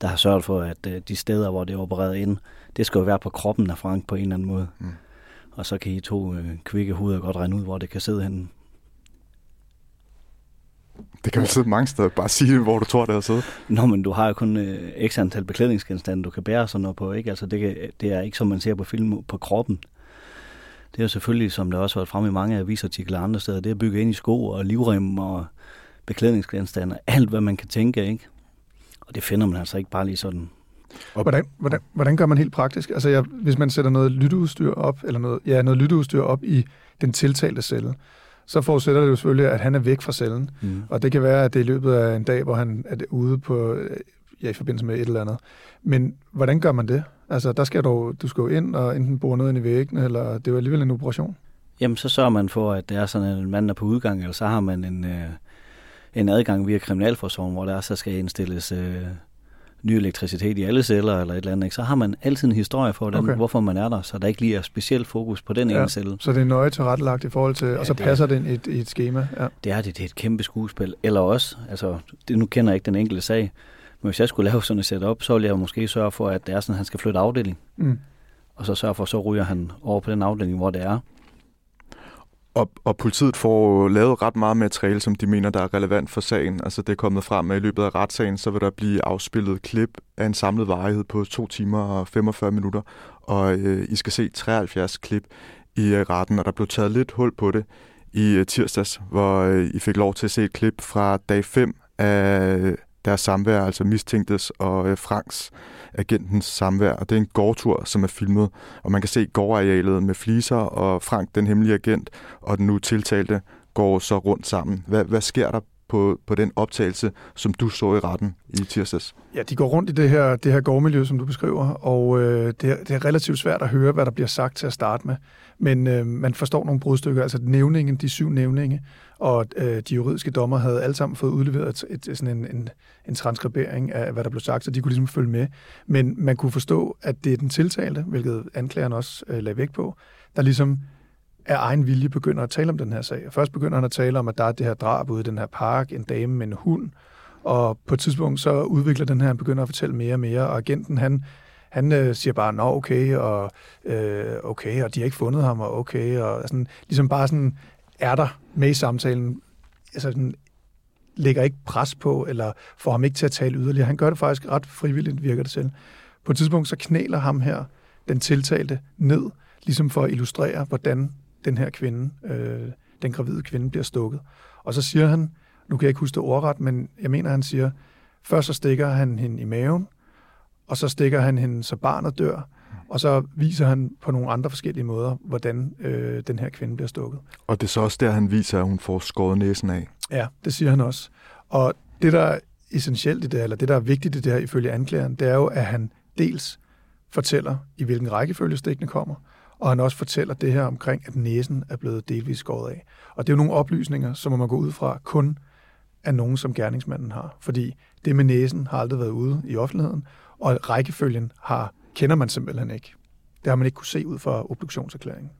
der har sørget for, at øh, de steder, hvor det er opereret ind, det skal jo være på kroppen af Frank på en eller anden måde. Mm. Og så kan I to øh, kvikke hoveder godt regne ud, hvor det kan sidde henne. Det kan vel sidde mange steder. Bare sige, hvor du tror, det er siddet. Nå, men du har jo kun øh, x antal beklædningsgenstande, du kan bære sådan noget på. Ikke? Altså, det, kan, det er ikke, som man ser på film, på kroppen. Det er jo selvfølgelig, som der også har været fremme i mange avisartikler og andre steder, det er bygget ind i sko og livrem og beklædningsgenstande. Alt, hvad man kan tænke, ikke? Og det finder man altså ikke bare lige sådan. Og hvordan, hvordan, hvordan gør man helt praktisk? Altså, jeg, hvis man sætter noget lytteudstyr op, eller noget, ja, noget lytteudstyr op i den tiltalte celle, så forudsætter det jo selvfølgelig, at han er væk fra cellen. Mm. Og det kan være, at det er i løbet af en dag, hvor han er ude på, ja, i forbindelse med et eller andet. Men hvordan gør man det? Altså, der skal du, du skal jo ind og enten bore noget ind i væggen, eller det er jo alligevel en operation. Jamen, så sørger man for, at det er sådan, at en mand er på udgang, eller så har man en, øh, en adgang via Kriminalforsorgen, hvor der så skal indstilles øh, ny elektricitet i alle celler eller et eller andet, ikke? så har man altid en historie for, den, okay. hvorfor man er der, så der ikke lige er specielt fokus på den ja, ene celle. Så det er nøje tilrettelagt i forhold til, ja, og så det passer er, den i et, i et schema. Ja. Det er det, det er et kæmpe skuespil. Eller også, altså, det, nu kender jeg ikke den enkelte sag, men hvis jeg skulle lave sådan et setup, så ville jeg måske sørge for, at det er sådan, at han skal flytte afdeling. Mm. Og så sørge for, så ryger han over på den afdeling, hvor det er. Og, og politiet får lavet ret meget materiale, som de mener, der er relevant for sagen. Altså det er kommet frem, at i løbet af retssagen, så vil der blive afspillet klip af en samlet varighed på 2 timer og 45 minutter. Og øh, I skal se 73 klip i øh, retten, og der blev taget lidt hul på det i øh, tirsdags, hvor øh, I fik lov til at se et klip fra dag 5 af deres samvær, altså mistænktes og øh, Franks agentens samvær. Og det er en gårdtur, som er filmet, og man kan se gårdarealet med fliser, og Frank, den hemmelige agent, og den nu tiltalte, går så rundt sammen. Hvad, hvad sker der på, på den optagelse, som du så i retten i tirsdags? Ja, de går rundt i det her, det her gårdmiljø, som du beskriver, og øh, det, er, det er relativt svært at høre, hvad der bliver sagt til at starte med. Men øh, man forstår nogle brudstykker, altså nævningen, de syv nævninge, og øh, de juridiske dommer havde alle sammen fået udleveret et, et, sådan en, en, en transkribering af, hvad der blev sagt, så de kunne ligesom følge med. Men man kunne forstå, at det er den tiltalte, hvilket anklageren også øh, lagde vægt på, der ligesom af egen vilje begynder at tale om den her sag. Først begynder han at tale om, at der er det her drab ude i den her park, en dame med en hund, og på et tidspunkt så udvikler den her, han begynder at fortælle mere og mere, og agenten han, han øh, siger bare, nå okay, og øh, okay, og de har ikke fundet ham, og okay, og sådan, ligesom bare sådan er der med i samtalen, altså sådan, lægger ikke pres på, eller får ham ikke til at tale yderligere. Han gør det faktisk ret frivilligt, virker det selv. På et tidspunkt så knæler ham her, den tiltalte, ned, ligesom for at illustrere, hvordan den her kvinde, øh, den gravide kvinde, bliver stukket. Og så siger han, nu kan jeg ikke huske det ordret, men jeg mener, han siger, først så stikker han hende i maven, og så stikker han hende, så barnet dør, og så viser han på nogle andre forskellige måder, hvordan øh, den her kvinde bliver stukket. Og det er så også der, han viser, at hun får skåret næsen af. Ja, det siger han også. Og det, der er essentielt i det, eller det, der er vigtigt i det her ifølge anklageren, det er jo, at han dels fortæller, i hvilken rækkefølge stikkene kommer, og han også fortæller det her omkring, at næsen er blevet delvis skåret af. Og det er jo nogle oplysninger, som man gå ud fra kun af nogen, som gerningsmanden har. Fordi det med næsen har aldrig været ude i offentligheden, og rækkefølgen har, kender man simpelthen ikke. Det har man ikke kunne se ud fra obduktionserklæringen.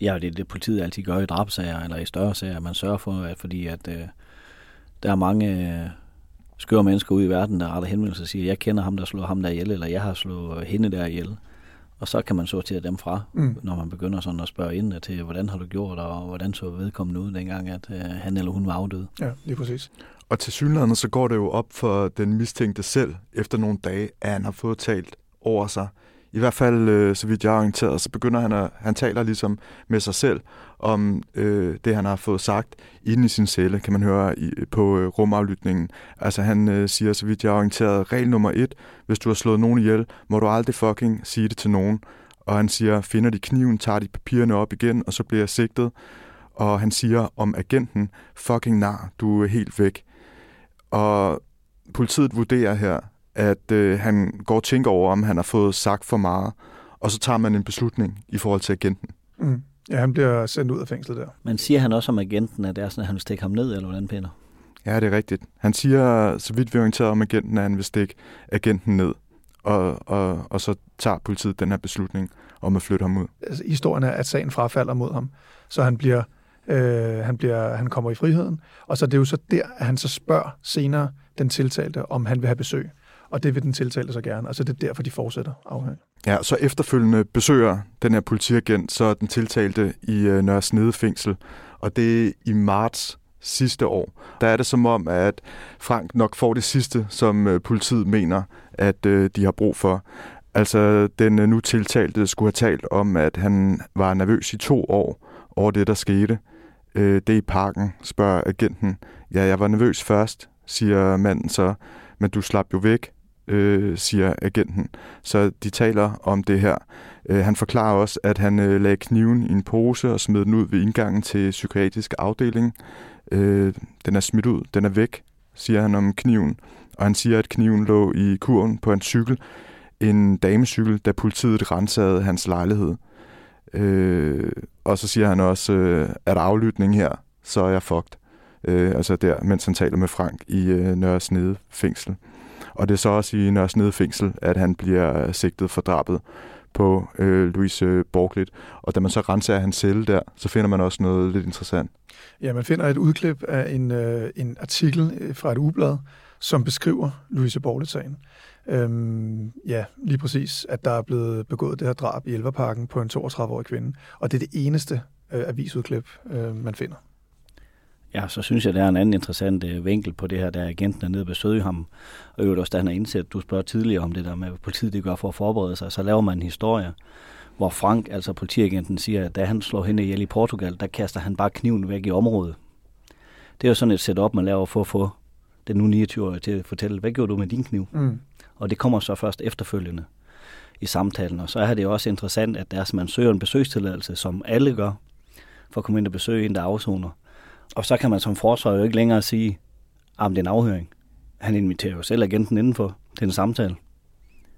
Ja, det er det, politiet altid gør i drabsager eller i større sager. Man sørger for, at fordi at, øh, der er mange øh, skøre mennesker ude i verden, der retter henvendelse og siger, jeg kender ham, der slår ham der ihjel, eller jeg har slået øh, hende der ihjel. Og så kan man sortere dem fra, mm. når man begynder sådan at spørge ind til, hvordan har du gjort, og hvordan så vedkommende ud dengang, at øh, han eller hun var afdød. Ja, lige præcis. Og til synligheden så går det jo op for den mistænkte selv, efter nogle dage, at han har fået talt over sig. I hvert fald, øh, så vidt jeg er orienteret, så begynder han at, han taler ligesom med sig selv om øh, det, han har fået sagt inde i sin celle, kan man høre i, på øh, rumaflytningen. Altså han øh, siger, så vidt jeg er orienteret, regel nummer et, hvis du har slået nogen ihjel, må du aldrig fucking sige det til nogen. Og han siger, finder de kniven, tager de papirerne op igen, og så bliver jeg sigtet. Og han siger om agenten, fucking nar, du er helt væk. Og politiet vurderer her, at øh, han går og tænker over, om han har fået sagt for meget, og så tager man en beslutning i forhold til agenten. Mm. Ja, han bliver sendt ud af fængslet der. Men siger han også om agenten, at det er sådan, at han vil stikke ham ned, eller hvordan, Peter? Ja, det er rigtigt. Han siger, så vidt vi er orienteret om agenten, at han vil stikke agenten ned. Og, og, og så tager politiet den her beslutning om at flytte ham ud. Altså, historien er, at sagen frafalder mod ham, så han bliver, øh, han bliver, han kommer i friheden. Og så det er jo så der, at han så spørger senere den tiltalte, om han vil have besøg og det vil den tiltalte så gerne. Altså det er derfor, de fortsætter afhæng. Ja, så efterfølgende besøger den her politiagent så den tiltalte i øh, Nørre Snede fængsel, og det er i marts sidste år. Der er det som om, at Frank nok får det sidste, som øh, politiet mener, at øh, de har brug for. Altså, den øh, nu tiltalte skulle have talt om, at han var nervøs i to år over det, der skete. Øh, det i parken, spørger agenten. Ja, jeg var nervøs først, siger manden så, men du slap jo væk øh, siger agenten. Så de taler om det her. Øh, han forklarer også, at han øh, lagde kniven i en pose og smed den ud ved indgangen til psykiatrisk afdeling. Øh, den er smidt ud, den er væk, siger han om kniven. Og han siger, at kniven lå i kurven på en cykel, en damecykel, da politiet rensede hans lejlighed. Øh, og så siger han også, øh, at aflytning her, så er jeg fucked. Øh, altså der, mens han taler med Frank i øh, Nørre Snede fængsel. Og det er så også i Nørre fængsel, at han bliver øh, sigtet for drabet på øh, Louise øh, Borglit. Og da man så renser hans celle der, så finder man også noget lidt interessant. Ja, man finder et udklip af en, øh, en artikel øh, fra et ublad, som beskriver Louise Borglit-sagen. Øhm, ja, lige præcis, at der er blevet begået det her drab i Elverparken på en 32-årig kvinde. Og det er det eneste øh, avisudklip, øh, man finder. Ja, så synes jeg, der er en anden interessant øh, vinkel på det her, der agenten er nede og besøge ham. Og øvrigt også, da han har indsat, du spørger tidligere om det der med, hvad politiet det gør for at forberede sig, så laver man en historie, hvor Frank, altså politiagenten, siger, at da han slår hende ihjel i Portugal, der kaster han bare kniven væk i området. Det er jo sådan et setup, man laver for at få den nu 29-årige til at fortælle, hvad gjorde du med din kniv? Mm. Og det kommer så først efterfølgende i samtalen. Og så er det jo også interessant, at der, man søger en besøgstilladelse, som alle gør, for at komme ind og besøge en, der afsoner, og så kan man som forsvar jo ikke længere sige, at det er en afhøring. Han inviterer jo selv agenten indenfor til en samtale.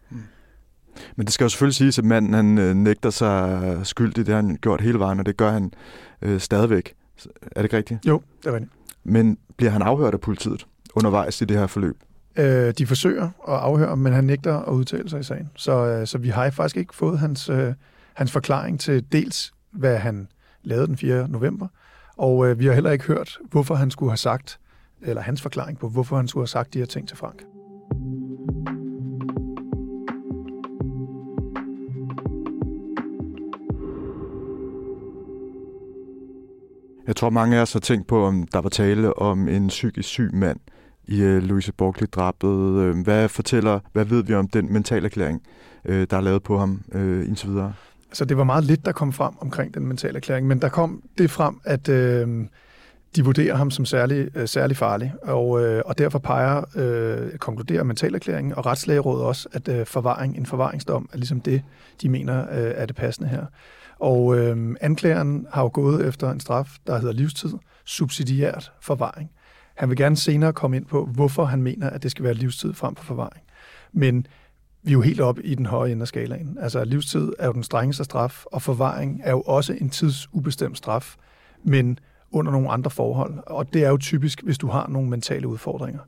Hmm. Men det skal jo selvfølgelig siges, at manden han øh, nægter sig skyldig. Det har han gjort hele vejen, og det gør han øh, stadigvæk. Er det ikke rigtigt? Jo, det er rigtigt. Men bliver han afhørt af politiet undervejs i det her forløb? Øh, de forsøger at afhøre, men han nægter at udtale sig i sagen. Så, øh, så vi har faktisk ikke fået hans, øh, hans forklaring til dels, hvad han lavede den 4. november, og øh, vi har heller ikke hørt, hvorfor han skulle have sagt, eller hans forklaring på, hvorfor han skulle have sagt de her ting til Frank. Jeg tror, mange af os har tænkt på, om der var tale om en psykisk syg mand i øh, Louise Borgley-drabet. Øh, hvad fortæller, hvad ved vi om den mentalerklæring, øh, der er lavet på ham øh, indtil videre? Altså, det var meget lidt, der kom frem omkring den mentale erklæring, men der kom det frem, at øh, de vurderer ham som særlig, øh, særlig farlig, og, øh, og derfor peger, øh, konkluderer mentalerklæringen og retslægerådet også, at øh, forvaring, en forvaringsdom er ligesom det, de mener øh, er det passende her. Og øh, anklageren har jo gået efter en straf, der hedder livstid, subsidiært forvaring. Han vil gerne senere komme ind på, hvorfor han mener, at det skal være livstid frem for forvaring. Men vi er jo helt oppe i den høje ende af skalaen. Altså livstid er jo den strengeste straf, og forvaring er jo også en tidsubestemt straf, men under nogle andre forhold. Og det er jo typisk, hvis du har nogle mentale udfordringer.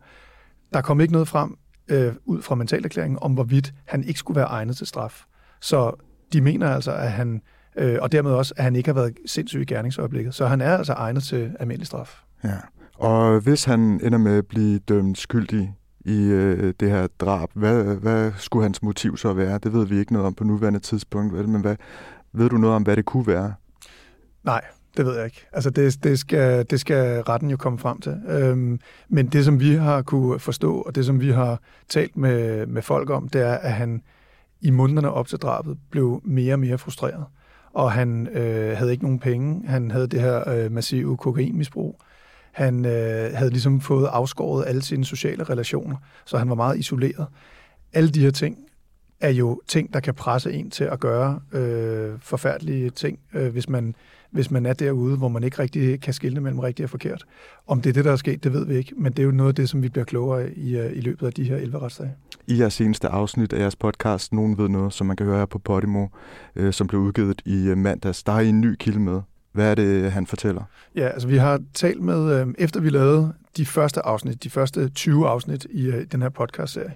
Der kom ikke noget frem øh, ud fra mentalerklæringen om, hvorvidt han ikke skulle være egnet til straf. Så de mener altså, at han, øh, og dermed også, at han ikke har været sindssyg i gerningsøjeblikket. Så han er altså egnet til almindelig straf. Ja. Og hvis han ender med at blive dømt skyldig i øh, det her drab. Hvad, hvad skulle hans motiv så være? Det ved vi ikke noget om på nuværende tidspunkt, vel? men hvad, ved du noget om, hvad det kunne være? Nej, det ved jeg ikke. Altså det, det, skal, det skal retten jo komme frem til. Øhm, men det, som vi har kunne forstå, og det, som vi har talt med, med folk om, det er, at han i månederne op til drabet blev mere og mere frustreret. Og han øh, havde ikke nogen penge. Han havde det her øh, massive kokainmisbrug. Han øh, havde ligesom fået afskåret alle sine sociale relationer, så han var meget isoleret. Alle de her ting er jo ting, der kan presse en til at gøre øh, forfærdelige ting, øh, hvis, man, hvis man er derude, hvor man ikke rigtig kan skille mellem rigtigt og forkert. Om det er det, der er sket, det ved vi ikke, men det er jo noget af det, som vi bliver klogere i, øh, i løbet af de her 11 retsdage. I jeres seneste afsnit af jeres podcast, Nogen ved noget, som man kan høre her på Podimo, øh, som blev udgivet i øh, mandags, der har I en ny kilde med. Hvad er det, han fortæller? Ja, altså vi har talt med, øh, efter vi lavede de første afsnit, de første 20 afsnit i øh, den her podcast-serie,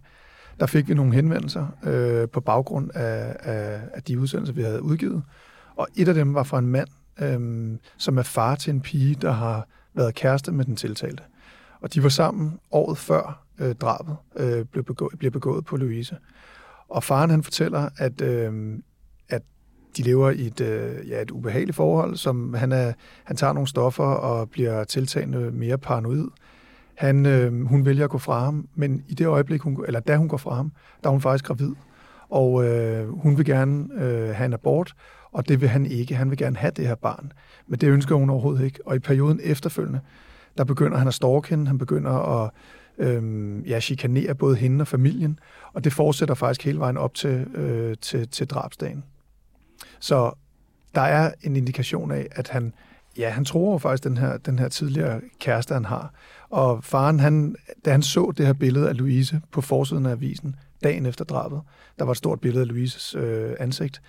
der fik vi nogle henvendelser øh, på baggrund af, af, af de udsendelser, vi havde udgivet. Og et af dem var fra en mand, øh, som er far til en pige, der har været kæreste med den tiltalte. Og de var sammen året før øh, drabet øh, blev, begået, blev begået på Louise. Og faren han fortæller, at, øh, de lever i et, øh, ja, et ubehageligt forhold, som han, er, han tager nogle stoffer og bliver tiltagende mere paranoid. Han, øh, hun vælger at gå fra ham, men i det øjeblik, hun, eller da hun går fra ham, der er hun faktisk gravid. Og øh, hun vil gerne øh, have en abort, og det vil han ikke. Han vil gerne have det her barn. Men det ønsker hun overhovedet ikke. Og i perioden efterfølgende, der begynder han at stalke hende. Han begynder at øh, ja, chikanere både hende og familien. Og det fortsætter faktisk hele vejen op til, øh, til, til drabsdagen. Så der er en indikation af, at han, ja, han tror faktisk den her, den her tidligere kæreste, han har. Og faren, han, da han så det her billede af Louise på forsiden af avisen, dagen efter drabet, der var et stort billede af Louises øh, ansigt,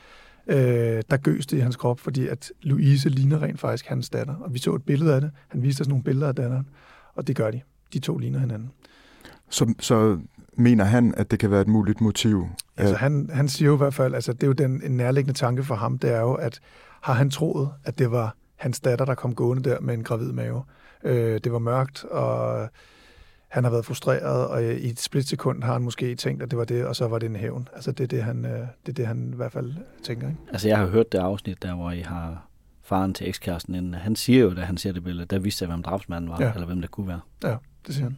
øh, der gøs det i hans krop, fordi at Louise ligner rent faktisk hans datter. Og vi så et billede af det. Han viste os nogle billeder af datteren, og det gør de. De to ligner hinanden. Så, så mener han, at det kan være et muligt motiv? Altså, han, han siger jo i hvert fald, altså det er jo den en nærliggende tanke for ham, det er jo, at har han troet, at det var hans datter, der kom gående der med en gravid mave. Øh, det var mørkt, og han har været frustreret, og i et splitsekund har han måske tænkt, at det var det, og så var det en hævn. Altså det er det, han, øh, det, er det, han i hvert fald tænker. Ikke? Altså jeg har hørt det afsnit, der hvor I har faren til ekskæresten inden. Han siger jo, da han ser det billede, der vidste jeg, hvem drabsmanden var, ja. eller hvem det kunne være. Ja, det siger han.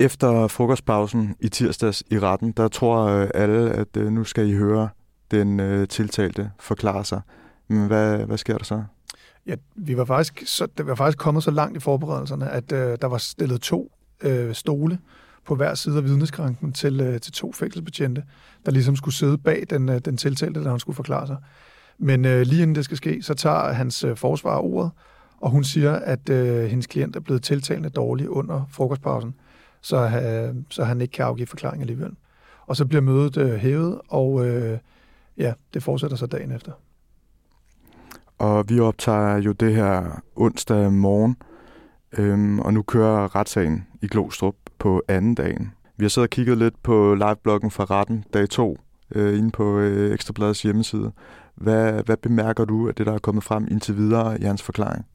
Efter frokostpausen i tirsdags i retten, der tror øh, alle, at øh, nu skal I høre den øh, tiltalte forklare sig. Men hvad, hvad sker der så? Ja, vi var faktisk, så, det var faktisk kommet så langt i forberedelserne, at øh, der var stillet to øh, stole på hver side af vidneskranken til, øh, til to fængselsbetjente, der ligesom skulle sidde bag den, øh, den tiltalte, der han skulle forklare sig. Men øh, lige inden det skal ske, så tager hans øh, forsvar ordet, og hun siger, at øh, hendes klient er blevet tiltalende dårlig under frokostpausen, så, øh, så han ikke kan afgive forklaring alligevel. Og så bliver mødet øh, hævet, og øh, ja, det fortsætter så dagen efter. Og vi optager jo det her onsdag morgen, øhm, og nu kører retssagen i Glostrup på anden dagen. Vi har siddet og kigget lidt på livebloggen fra retten dag 2, øh, inde på øh, Ekstrabladets hjemmeside. Hvad, hvad bemærker du af det, der er kommet frem indtil videre i hans forklaring?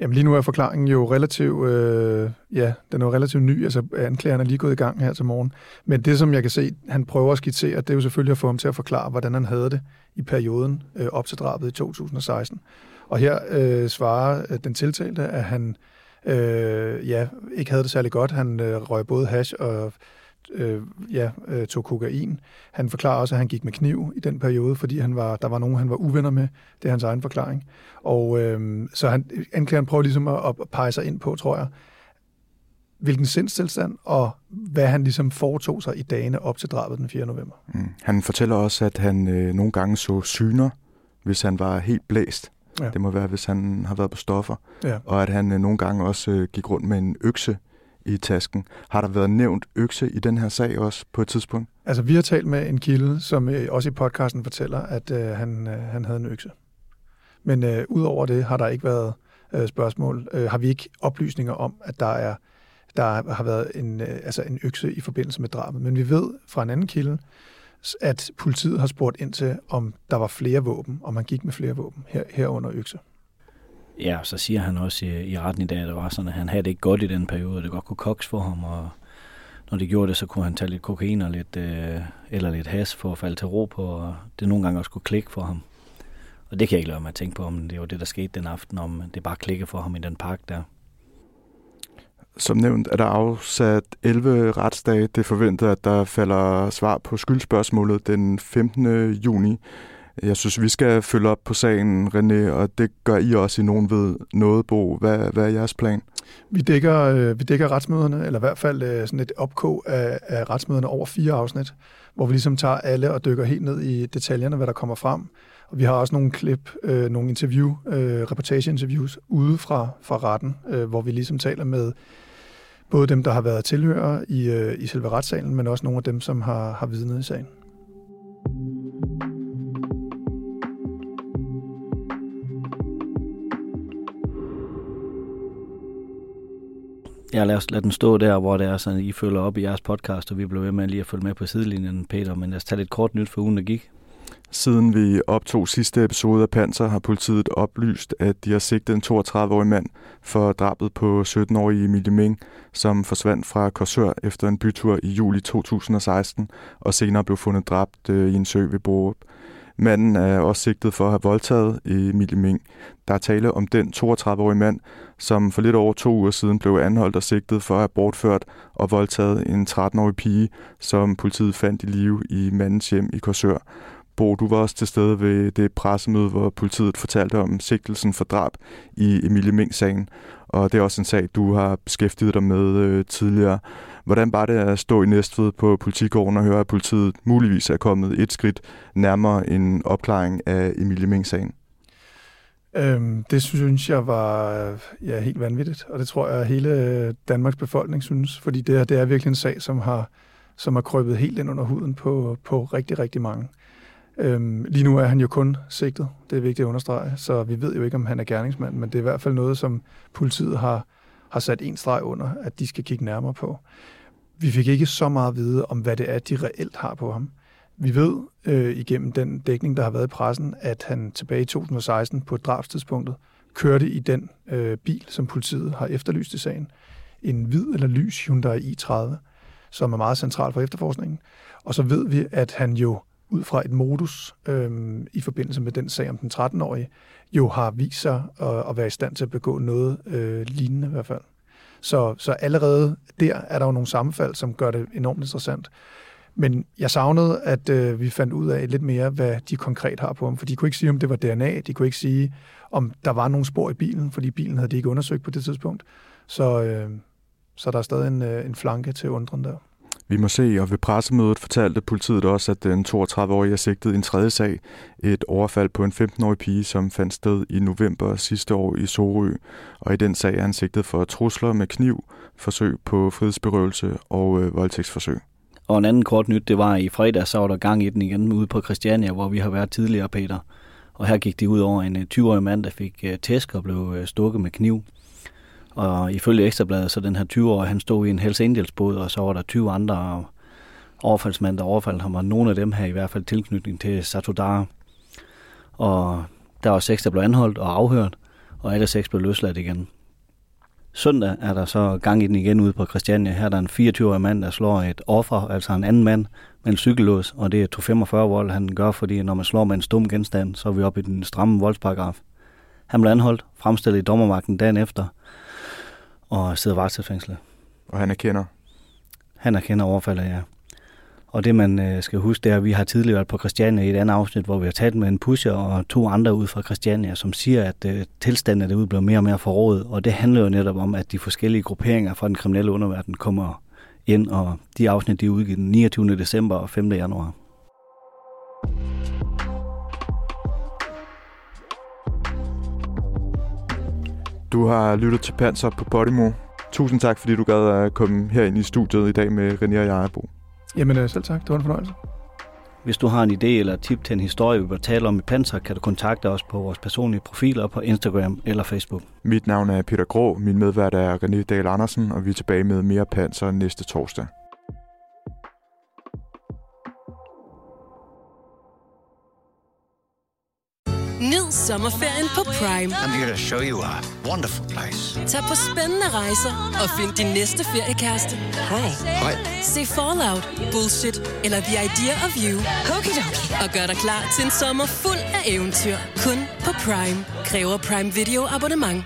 Jamen lige nu er forklaringen jo relativt, øh, ja, den er jo relativt ny, altså anklageren er lige gået i gang her til morgen. Men det, som jeg kan se, han prøver at skitsere, det er jo selvfølgelig at få ham til at forklare, hvordan han havde det i perioden øh, op til drabet i 2016. Og her øh, svarer øh, den tiltalte, at han øh, ja, ikke havde det særlig godt. Han øh, røg både hash og øh, ja, øh, tog kokain. Han forklarer også, at han gik med kniv i den periode, fordi han var, der var nogen, han var uvenner med. Det er hans egen forklaring. Og øh, så han, anklageren prøver ligesom at, at pege sig ind på, tror jeg, hvilken sindstilstand og hvad han ligesom foretog sig i dagene op til drabet den 4. november. Mm. Han fortæller også, at han øh, nogle gange så syner, hvis han var helt blæst. Ja. Det må være, hvis han har været på stoffer. Ja. Og at han øh, nogle gange også øh, gik rundt med en økse i tasken. Har der været nævnt økse i den her sag også på et tidspunkt? Altså, vi har talt med en kilde, som øh, også i podcasten fortæller, at øh, han, øh, han havde en økse. Men øh, udover det har der ikke været øh, spørgsmål. Øh, har vi ikke oplysninger om, at der er der har været en, øh, altså en økse i forbindelse med drabet. Men vi ved fra en anden kilde, at politiet har spurgt ind til, om der var flere våben, om man gik med flere våben her, herunder økse. Ja, så siger han også i, i retten i dag, at det var sådan, at han havde det ikke godt i den periode, det godt kunne koks for ham, og når det gjorde det, så kunne han tage lidt kokain og lidt, øh, eller lidt has for at falde til ro på, og det nogle gange også kunne klikke for ham. Og det kan jeg ikke lade mig at tænke på, om det var det, der skete den aften, om det bare klikke for ham i den park der. Som nævnt er der afsat 11 retsdage. Det forventer, at der falder svar på skyldspørgsmålet den 15. juni. Jeg synes, vi skal følge op på sagen, René, og det gør I også i nogen ved noget, Bo. Hvad, hvad er jeres plan? Vi dækker, øh, vi dækker retsmøderne, eller i hvert fald øh, sådan et opkog af, af retsmøderne over fire afsnit, hvor vi ligesom tager alle og dykker helt ned i detaljerne, hvad der kommer frem. Og vi har også nogle klip, øh, nogle interview, øh, reportageinterviews ude fra, fra retten, øh, hvor vi ligesom taler med både dem, der har været tilhører i, øh, i selve retssalen, men også nogle af dem, som har, har vidnet i sagen. Ja, lad os lad den stå der, hvor det er sådan, I følger op i jeres podcast, og vi bliver ved med lige at følge med på sidelinjen, Peter. Men lad os tage lidt kort nyt for ugen, der gik. Siden vi optog sidste episode af Panser, har politiet oplyst, at de har sigtet en 32-årig mand for drabet på 17-årige Emilie Ming, som forsvandt fra Korsør efter en bytur i juli 2016, og senere blev fundet dræbt øh, i en sø ved Borup. Manden er også sigtet for at have voldtaget Emilie Ming. Der er tale om den 32-årige mand, som for lidt over to uger siden blev anholdt og sigtet for at have bortført og voldtaget en 13-årig pige, som politiet fandt i live i mandens hjem i Korsør. Bo, du var også til stede ved det pressemøde, hvor politiet fortalte om sigtelsen for drab i Emilie Ming-sagen. Og det er også en sag, du har beskæftiget dig med øh, tidligere. Hvordan var det at stå i Næstved på politigården og høre, at politiet muligvis er kommet et skridt nærmere en opklaring af Emilie Ming-sagen? Øhm, det synes jeg var ja, helt vanvittigt, og det tror jeg, at hele Danmarks befolkning synes, fordi det er, det er virkelig en sag, som har, som har krøbet helt ind under huden på, på rigtig, rigtig mange. Øhm, lige nu er han jo kun sigtet, det er vigtigt at understrege, så vi ved jo ikke, om han er gerningsmand, men det er i hvert fald noget, som politiet har, har sat en streg under, at de skal kigge nærmere på. vi fik ikke så meget at vide om, hvad det er, de reelt har på ham. Vi ved øh, igennem den dækning, der har været i pressen, at han tilbage i 2016 på drabstidspunktet kørte i den øh, bil, som politiet har efterlyst i sagen. En hvid eller lys Hyundai i30, som er meget central for efterforskningen. Og så ved vi, at han jo ud fra et modus øh, i forbindelse med den sag om den 13-årige, jo har vist sig at, at være i stand til at begå noget øh, lignende i hvert fald. Så, så allerede der er der jo nogle sammenfald, som gør det enormt interessant. Men jeg savnede, at øh, vi fandt ud af lidt mere, hvad de konkret har på ham. For de kunne ikke sige, om det var DNA. De kunne ikke sige, om der var nogle spor i bilen, fordi bilen havde de ikke undersøgt på det tidspunkt. Så, øh, så der er stadig en, øh, en flanke til undren der. Vi må se, og ved pressemødet fortalte politiet også, at den 32-årige er sigtet i en tredje sag. Et overfald på en 15-årig pige, som fandt sted i november sidste år i Sorø. Og i den sag er han sigtet for trusler med kniv, forsøg på frihedsberøvelse og øh, voldtægtsforsøg. Og en anden kort nyt, det var i fredag, så var der gang i den igen ude på Christiania, hvor vi har været tidligere, Peter. Og her gik det ud over en øh, 20-årig mand, der fik øh, tæsk og blev øh, stukket med kniv. Og ifølge Ekstrabladet, så den her 20-årige, han stod i en Hells Angels båd, og så var der 20 andre overfaldsmænd, der overfaldt ham, og nogle af dem her i hvert fald tilknytning til Satudara. Og der var seks, der blev anholdt og afhørt, og alle seks blev løsladt igen. Søndag er der så gang i den igen ude på Christiania. Her er der en 24-årig mand, der slår et offer, altså en anden mand, med en cykellås, og det er 245 vold, han gør, fordi når man slår med en stum genstand, så er vi oppe i den stramme voldsparagraf. Han blev anholdt, fremstillet i dommermagten dagen efter, og sidder varetægtsfængslet. Og han erkender? Han erkender overfaldet, ja. Og det man øh, skal huske, det er, at vi har tidligere været på Christiania i et andet afsnit, hvor vi har talt med en pusher og to andre ud fra Christiania, som siger, at øh, tilstanden derude bliver mere og mere forrådet. Og det handler jo netop om, at de forskellige grupperinger fra den kriminelle underverden kommer ind, og de afsnit de er udgivet den 29. december og 5. januar. Du har lyttet til Panser på Podimo. Tusind tak, fordi du gad at komme herind i studiet i dag med René og Jarebo. Jamen øh, selv tak, det var en fornøjelse. Hvis du har en idé eller et tip til en historie, vi bør tale om i Panser, kan du kontakte os på vores personlige profiler på Instagram eller Facebook. Mit navn er Peter Grå, min medvært er René Dahl Andersen, og vi er tilbage med mere Panser næste torsdag. Nyd sommerferien på Prime. I'm here to show you a wonderful place. Tag på spændende rejser og find din næste feriekæreste. Hej. Hej. Se Fallout, Bullshit eller The Idea of You. Okay, okay. Og gør dig klar til en sommer fuld af eventyr. Kun på Prime. Kræver Prime Video abonnement.